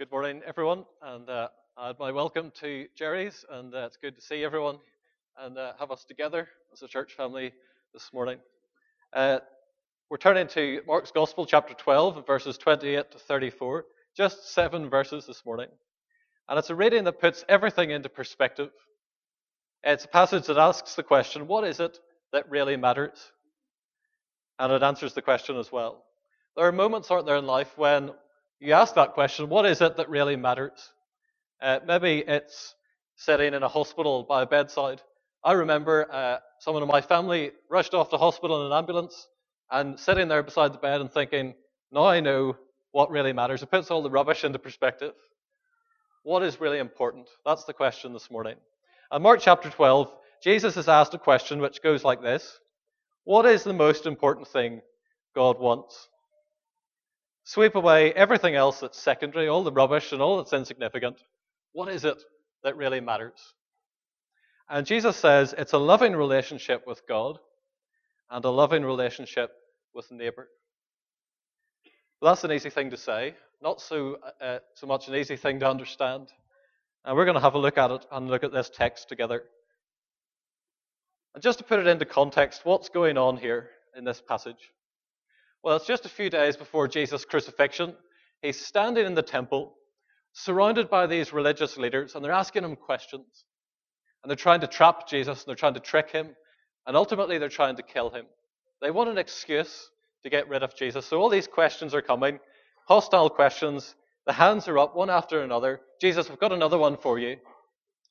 Good morning, everyone, and uh, add my welcome to Jerry's, and uh, it's good to see everyone and uh, have us together as a church family this morning. Uh, we're turning to Mark's Gospel, chapter 12, verses 28 to 34, just seven verses this morning. And it's a reading that puts everything into perspective. It's a passage that asks the question, what is it that really matters? And it answers the question as well. There are moments, aren't there, in life when you ask that question, what is it that really matters? Uh, maybe it's sitting in a hospital by a bedside. I remember uh, someone in my family rushed off to hospital in an ambulance and sitting there beside the bed and thinking, now I know what really matters. It puts all the rubbish into perspective. What is really important? That's the question this morning. In Mark chapter 12, Jesus is asked a question which goes like this What is the most important thing God wants? Sweep away everything else that's secondary, all the rubbish and all that's insignificant. What is it that really matters? And Jesus says it's a loving relationship with God and a loving relationship with neighbor. Well, that's an easy thing to say, not so, uh, so much an easy thing to understand. And we're going to have a look at it and look at this text together. And just to put it into context, what's going on here in this passage? Well, it's just a few days before Jesus' crucifixion. He's standing in the temple, surrounded by these religious leaders, and they're asking him questions. And they're trying to trap Jesus, and they're trying to trick him, and ultimately they're trying to kill him. They want an excuse to get rid of Jesus. So all these questions are coming, hostile questions. The hands are up one after another. Jesus, we've got another one for you.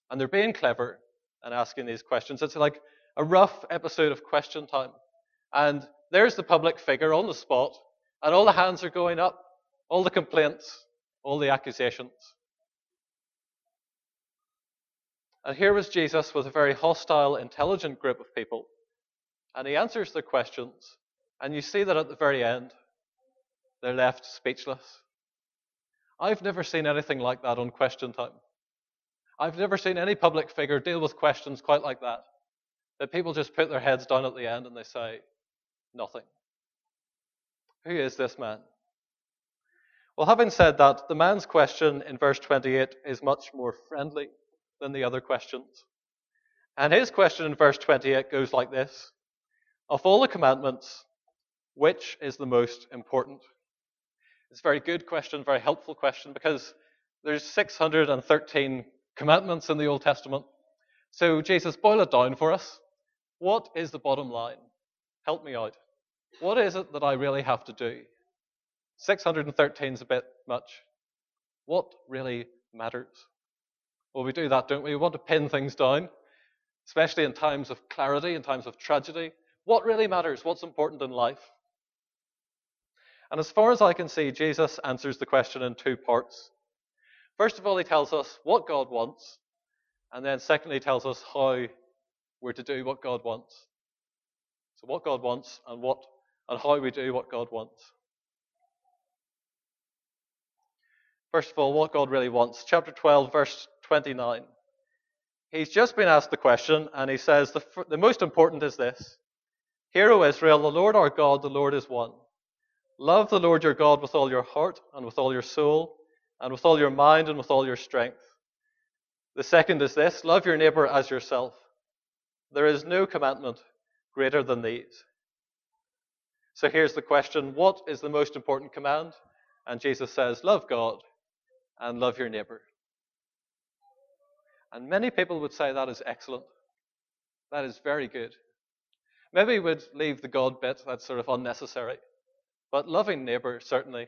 And they're being clever and asking these questions. It's like a rough episode of question time. And there's the public figure on the spot, and all the hands are going up, all the complaints, all the accusations. And here was Jesus with a very hostile, intelligent group of people, and he answers their questions, and you see that at the very end, they're left speechless. I've never seen anything like that on question time. I've never seen any public figure deal with questions quite like that. That people just put their heads down at the end and they say, Nothing. Who is this man? Well, having said that, the man's question in verse 28 is much more friendly than the other questions. And his question in verse 28 goes like this Of all the commandments, which is the most important? It's a very good question, very helpful question, because there's 613 commandments in the Old Testament. So, Jesus, boil it down for us. What is the bottom line? Help me out. What is it that I really have to do? 613 is a bit much. What really matters? Well, we do that, don't we? We want to pin things down, especially in times of clarity, in times of tragedy. What really matters? What's important in life? And as far as I can see, Jesus answers the question in two parts. First of all, he tells us what God wants, and then secondly, he tells us how we're to do what God wants. So what God wants and what and how we do what God wants. First of all, what God really wants. Chapter 12, verse 29. He's just been asked the question, and he says, The, the most important is this Hear, O Israel, the Lord our God, the Lord is one. Love the Lord your God with all your heart, and with all your soul, and with all your mind, and with all your strength. The second is this love your neighbor as yourself. There is no commandment greater than these. So here's the question What is the most important command? And Jesus says, Love God and love your neighbor. And many people would say that is excellent. That is very good. Maybe we'd leave the God bit, that's sort of unnecessary. But loving neighbor, certainly,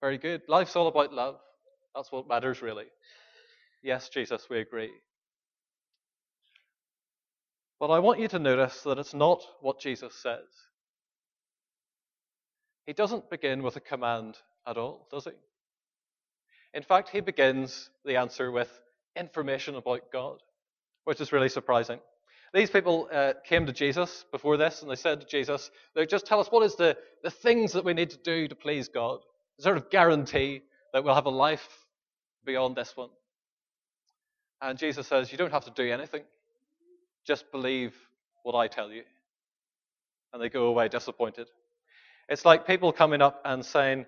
very good. Life's all about love. That's what matters, really. Yes, Jesus, we agree. But I want you to notice that it's not what Jesus says. He doesn't begin with a command at all, does he? In fact, he begins the answer with information about God, which is really surprising. These people uh, came to Jesus before this and they said to Jesus, just tell us what is the, the things that we need to do to please God? A sort of guarantee that we'll have a life beyond this one. And Jesus says, You don't have to do anything. Just believe what I tell you. And they go away disappointed. It's like people coming up and saying,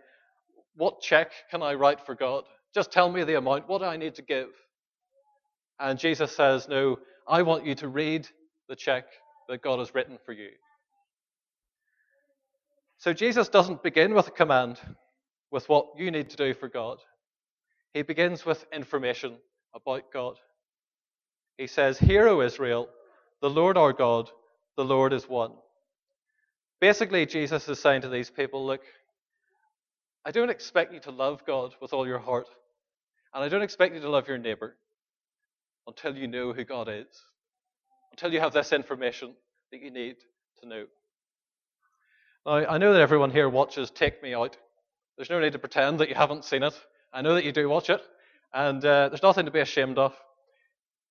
What check can I write for God? Just tell me the amount. What do I need to give? And Jesus says, No, I want you to read the check that God has written for you. So Jesus doesn't begin with a command, with what you need to do for God. He begins with information about God. He says, Hear, O Israel, the Lord our God, the Lord is one. Basically, Jesus is saying to these people, Look, I don't expect you to love God with all your heart, and I don't expect you to love your neighbor until you know who God is, until you have this information that you need to know. Now, I know that everyone here watches Take Me Out. There's no need to pretend that you haven't seen it. I know that you do watch it, and uh, there's nothing to be ashamed of.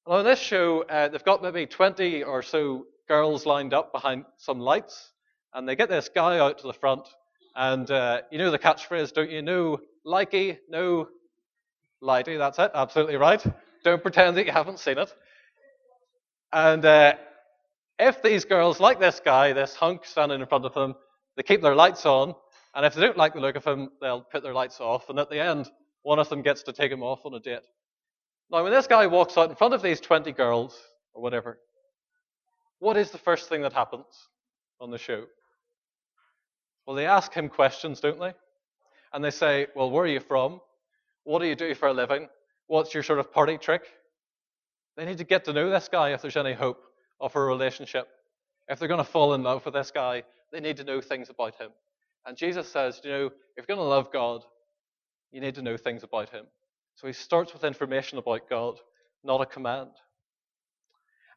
Now, in this show, uh, they've got maybe 20 or so girls lined up behind some lights, and they get this guy out to the front, and uh, you know the catchphrase, don't you? No likey, no lighty. That's it. Absolutely right. Don't pretend that you haven't seen it. And uh, if these girls like this guy, this hunk standing in front of them, they keep their lights on, and if they don't like the look of him, they'll put their lights off, and at the end, one of them gets to take him off on a date. Now, when this guy walks out in front of these 20 girls, or whatever, what is the first thing that happens on the show? Well, they ask him questions, don't they? And they say, Well, where are you from? What do you do for a living? What's your sort of party trick? They need to get to know this guy if there's any hope of a relationship. If they're going to fall in love with this guy, they need to know things about him. And Jesus says, you know, if you're going to love God, you need to know things about him. So he starts with information about God, not a command.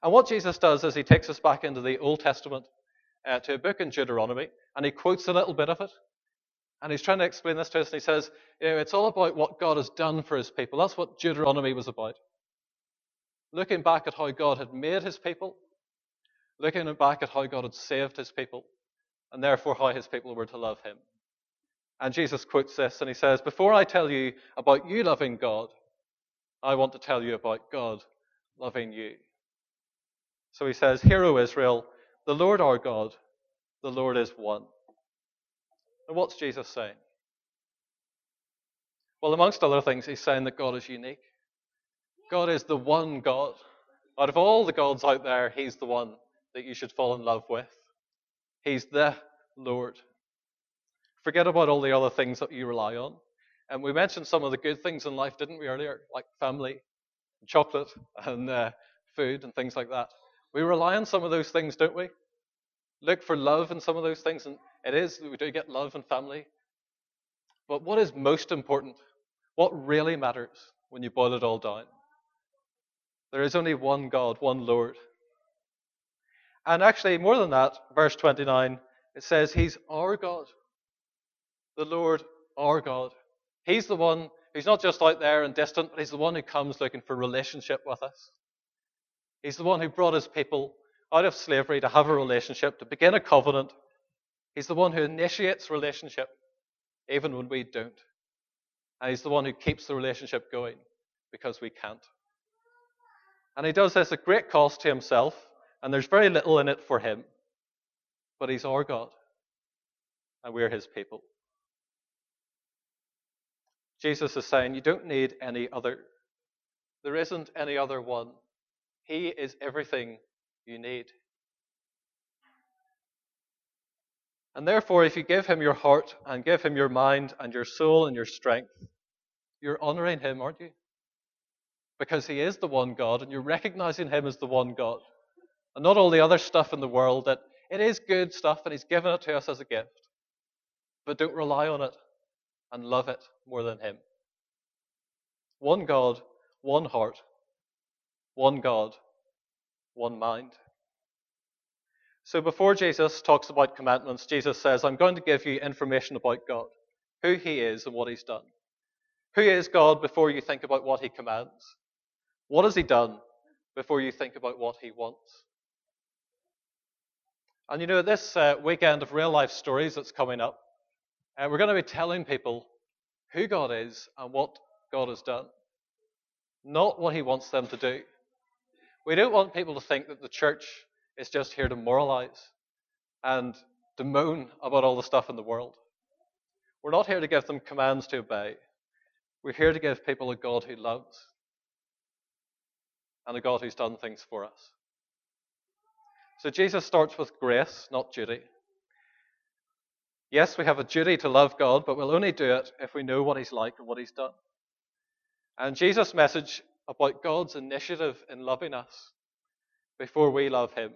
And what Jesus does is he takes us back into the Old Testament uh, to a book in Deuteronomy, and he quotes a little bit of it. And he's trying to explain this to us, and he says, you know, it's all about what God has done for his people. That's what Deuteronomy was about. Looking back at how God had made his people, looking back at how God had saved his people, and therefore how his people were to love him. And Jesus quotes this, and he says, Before I tell you about you loving God, I want to tell you about God loving you. So he says, Hear, O Israel, the Lord our God, the Lord is one. And what's Jesus saying? Well, amongst other things, he's saying that God is unique. God is the one God. Out of all the gods out there, he's the one that you should fall in love with. He's the Lord. Forget about all the other things that you rely on. And we mentioned some of the good things in life, didn't we, earlier? Like family, chocolate, and uh, food, and things like that. We rely on some of those things, don't we? Look for love in some of those things, and it is, we do get love and family. But what is most important? What really matters when you boil it all down? There is only one God, one Lord. And actually, more than that, verse 29, it says, He's our God. The Lord, our God. He's the one who's not just out there and distant, but He's the one who comes looking for relationship with us. He's the one who brought His people out of slavery to have a relationship, to begin a covenant. He's the one who initiates relationship, even when we don't. And He's the one who keeps the relationship going because we can't. And He does this at great cost to Himself and there's very little in it for him. But he's our God, and we're his people. Jesus is saying, You don't need any other. There isn't any other one. He is everything you need. And therefore, if you give him your heart and give him your mind and your soul and your strength, you're honoring him, aren't you? Because he is the one God, and you're recognizing him as the one God and not all the other stuff in the world that it is good stuff and He's given it to us as a gift. But don't rely on it and love it more than Him. One God, one heart, one God, one mind. So before Jesus talks about commandments, Jesus says, I'm going to give you information about God, who He is and what He's done. Who is God before you think about what He commands? What has He done before you think about what He wants? And you know, this uh, weekend of real life stories that's coming up, uh, we're going to be telling people who God is and what God has done, not what He wants them to do. We don't want people to think that the church is just here to moralize and to moan about all the stuff in the world. We're not here to give them commands to obey. We're here to give people a God who loves and a God who's done things for us. So Jesus starts with grace, not duty. Yes, we have a duty to love God, but we'll only do it if we know what He's like and what He's done. And Jesus' message about God's initiative in loving us before we love Him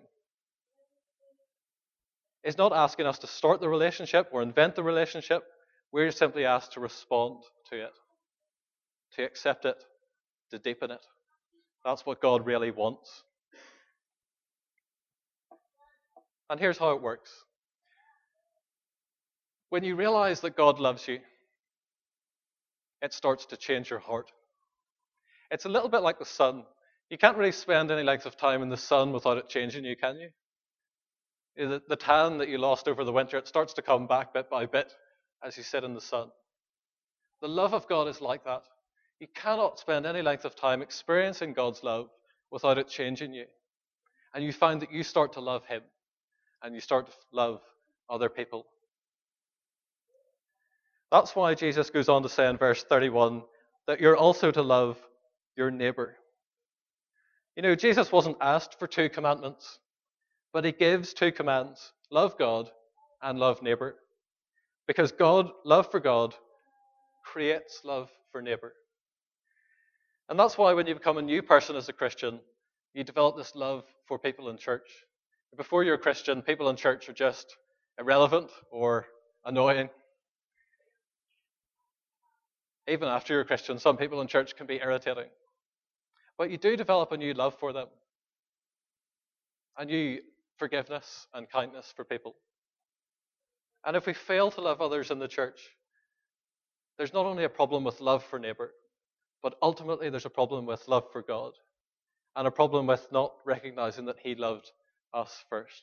is not asking us to start the relationship or invent the relationship. We're simply asked to respond to it, to accept it, to deepen it. That's what God really wants. And here's how it works when you realize that God loves you, it starts to change your heart. It's a little bit like the sun. You can't really spend any length of time in the sun without it changing you, can you? The, the tan that you lost over the winter, it starts to come back bit by bit as you sit in the sun. The love of God is like that. You cannot spend any length of time experiencing God's love without it changing you. And you find that you start to love Him and you start to love other people. That's why Jesus goes on to say in verse 31 that you're also to love your neighbor. You know, Jesus wasn't asked for two commandments, but he gives two commands love God and love neighbor. Because God, love for God, creates love for neighbor. And that's why when you become a new person as a Christian, you develop this love for people in church. Before you're a Christian, people in church are just irrelevant or annoying. Even after you're a Christian, some people in church can be irritating. But you do develop a new love for them, a new forgiveness and kindness for people. And if we fail to love others in the church, there's not only a problem with love for neighbor, but ultimately there's a problem with love for God and a problem with not recognizing that He loved us first.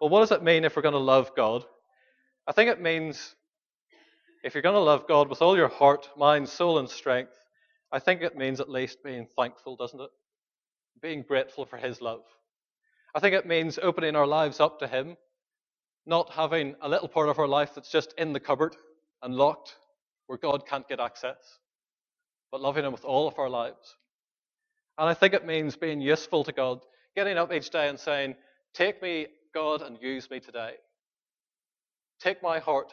Well, what does it mean if we're going to love God? I think it means if you're going to love God with all your heart, mind, soul, and strength, I think it means at least being thankful, doesn't it? Being grateful for His love. I think it means opening our lives up to Him, not having a little part of our life that's just in the cupboard and locked where God can't get access, but loving Him with all of our lives. And I think it means being useful to God, getting up each day and saying, Take me, God, and use me today. Take my heart,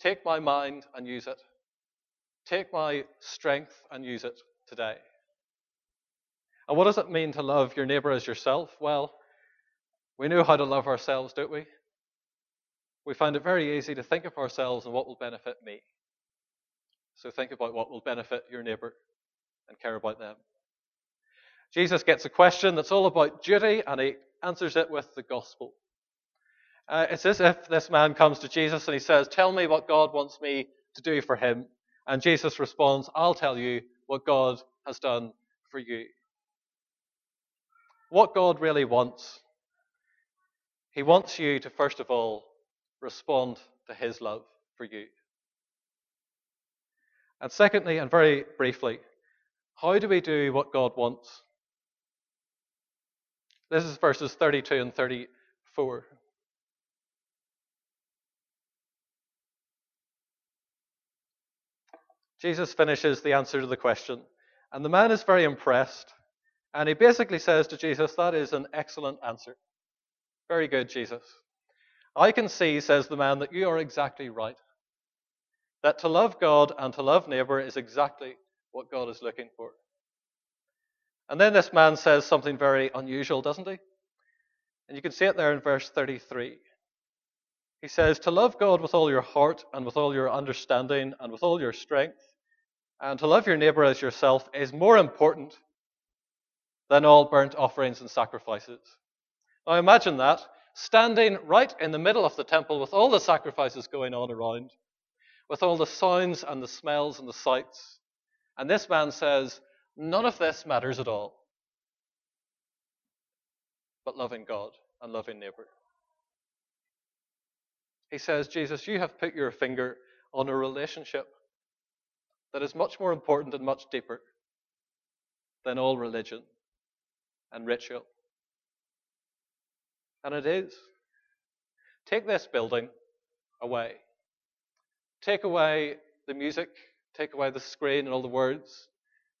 take my mind, and use it. Take my strength and use it today. And what does it mean to love your neighbor as yourself? Well, we know how to love ourselves, don't we? We find it very easy to think of ourselves and what will benefit me. So think about what will benefit your neighbor and care about them. Jesus gets a question that's all about duty and he answers it with the gospel. Uh, it's as if this man comes to Jesus and he says, Tell me what God wants me to do for him. And Jesus responds, I'll tell you what God has done for you. What God really wants, He wants you to first of all respond to His love for you. And secondly, and very briefly, how do we do what God wants? This is verses 32 and 34. Jesus finishes the answer to the question, and the man is very impressed. And he basically says to Jesus, That is an excellent answer. Very good, Jesus. I can see, says the man, that you are exactly right that to love God and to love neighbor is exactly what God is looking for. And then this man says something very unusual, doesn't he? And you can see it there in verse 33. He says, To love God with all your heart and with all your understanding and with all your strength, and to love your neighbor as yourself is more important than all burnt offerings and sacrifices. Now imagine that, standing right in the middle of the temple with all the sacrifices going on around, with all the sounds and the smells and the sights. And this man says, None of this matters at all, but loving God and loving neighbor. He says, Jesus, you have put your finger on a relationship that is much more important and much deeper than all religion and ritual. And it is. Take this building away. Take away the music take away the screen and all the words,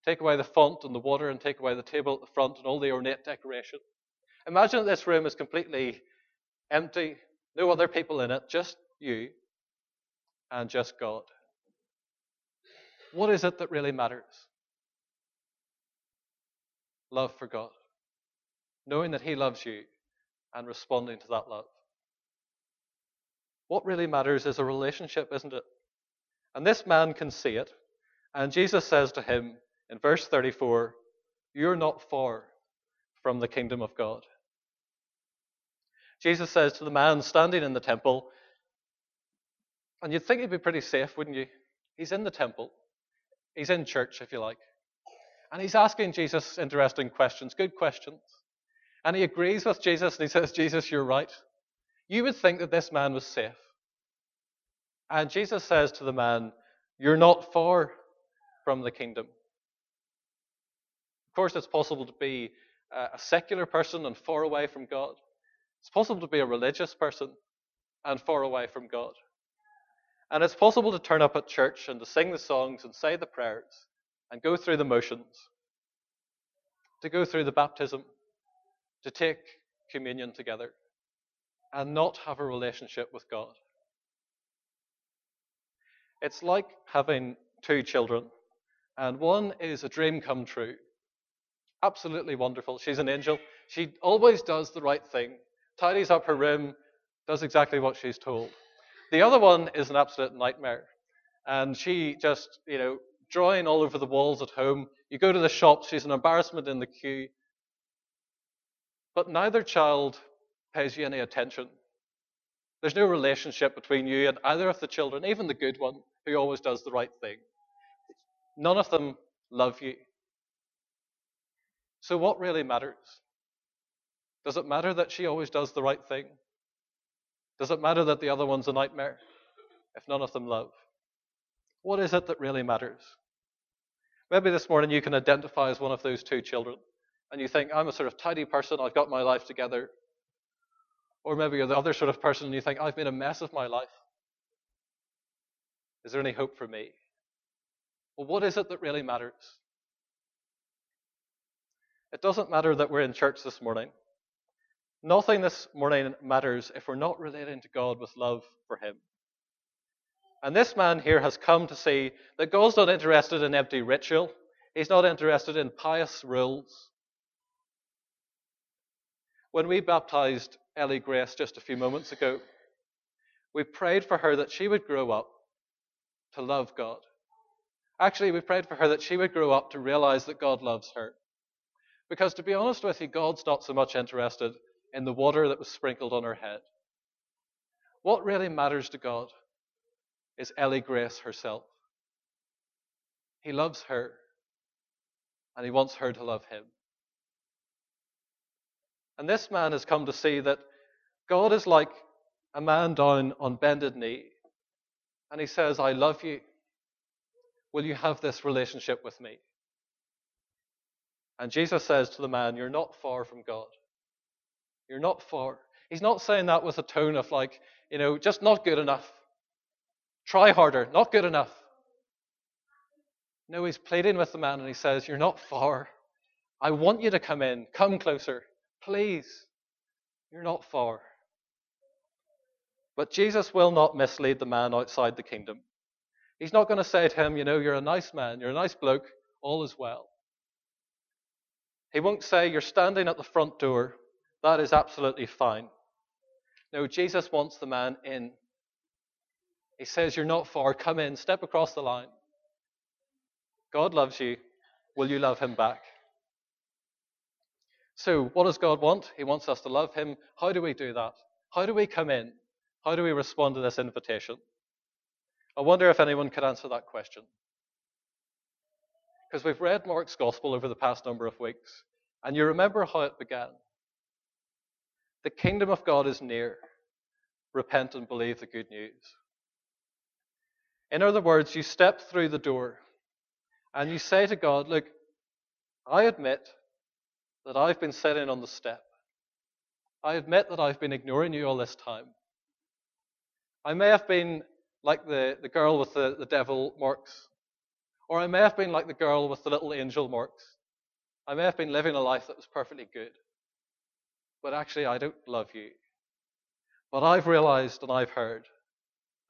take away the font and the water, and take away the table at the front and all the ornate decoration. Imagine that this room is completely empty, no other people in it, just you and just God. What is it that really matters? Love for God. Knowing that He loves you and responding to that love. What really matters is a relationship, isn't it? And this man can see it. And Jesus says to him in verse 34 You're not far from the kingdom of God. Jesus says to the man standing in the temple, and you'd think he'd be pretty safe, wouldn't you? He's in the temple, he's in church, if you like. And he's asking Jesus interesting questions, good questions. And he agrees with Jesus and he says, Jesus, you're right. You would think that this man was safe. And Jesus says to the man, You're not far from the kingdom. Of course, it's possible to be a secular person and far away from God. It's possible to be a religious person and far away from God. And it's possible to turn up at church and to sing the songs and say the prayers and go through the motions, to go through the baptism, to take communion together, and not have a relationship with God. It's like having two children, and one is a dream come true. Absolutely wonderful. She's an angel. She always does the right thing, tidies up her room, does exactly what she's told. The other one is an absolute nightmare. And she just, you know, drawing all over the walls at home. You go to the shop, she's an embarrassment in the queue. But neither child pays you any attention. There's no relationship between you and either of the children, even the good one who always does the right thing. None of them love you. So, what really matters? Does it matter that she always does the right thing? Does it matter that the other one's a nightmare if none of them love? What is it that really matters? Maybe this morning you can identify as one of those two children and you think, I'm a sort of tidy person, I've got my life together. Or maybe you're the other sort of person and you think, I've made a mess of my life. Is there any hope for me? Well, what is it that really matters? It doesn't matter that we're in church this morning. Nothing this morning matters if we're not relating to God with love for Him. And this man here has come to see that God's not interested in empty ritual, He's not interested in pious rules. When we baptized Ellie Grace just a few moments ago, we prayed for her that she would grow up to love God. Actually, we prayed for her that she would grow up to realize that God loves her. Because to be honest with you, God's not so much interested in the water that was sprinkled on her head. What really matters to God is Ellie Grace herself. He loves her, and he wants her to love him. And this man has come to see that God is like a man down on bended knee, and he says, I love you. Will you have this relationship with me? And Jesus says to the man, You're not far from God. You're not far. He's not saying that with a tone of like, you know, just not good enough. Try harder, not good enough. No, he's pleading with the man and he says, You're not far. I want you to come in. Come closer. Please. You're not far. But Jesus will not mislead the man outside the kingdom. He's not going to say to him, You know, you're a nice man, you're a nice bloke, all is well. He won't say, You're standing at the front door, that is absolutely fine. No, Jesus wants the man in. He says, You're not far. Come in. Step across the line. God loves you. Will you love him back? So, what does God want? He wants us to love him. How do we do that? How do we come in? How do we respond to this invitation? I wonder if anyone could answer that question. Because we've read Mark's gospel over the past number of weeks, and you remember how it began. The kingdom of God is near. Repent and believe the good news. In other words, you step through the door and you say to God, Look, I admit that I've been sitting on the step. I admit that I've been ignoring you all this time. I may have been like the, the girl with the, the devil marks. Or I may have been like the girl with the little angel marks. I may have been living a life that was perfectly good. But actually, I don't love you. But I've realized and I've heard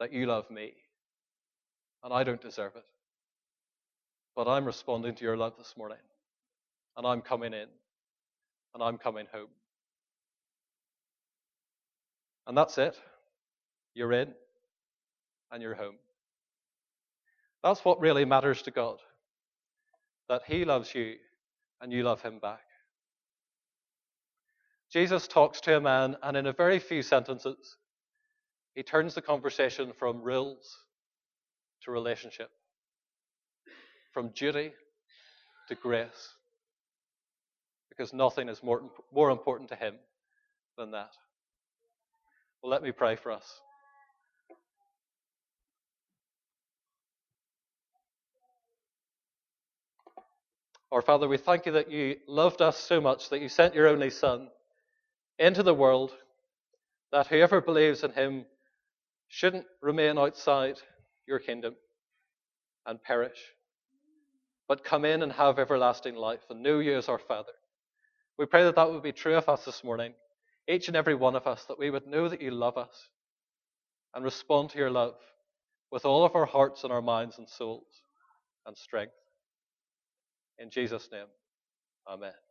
that you love me. And I don't deserve it. But I'm responding to your love this morning. And I'm coming in. And I'm coming home. And that's it. You're in. And you're home. That's what really matters to God. That He loves you and you love Him back. Jesus talks to a man, and in a very few sentences, he turns the conversation from rules to relationship, from duty to grace, because nothing is more, more important to him than that. Well, let me pray for us. Our Father, we thank you that you loved us so much that you sent your only Son into the world, that whoever believes in him shouldn't remain outside your kingdom and perish, but come in and have everlasting life and know you as our Father. We pray that that would be true of us this morning, each and every one of us, that we would know that you love us and respond to your love with all of our hearts and our minds and souls and strength. In Jesus' name, amen.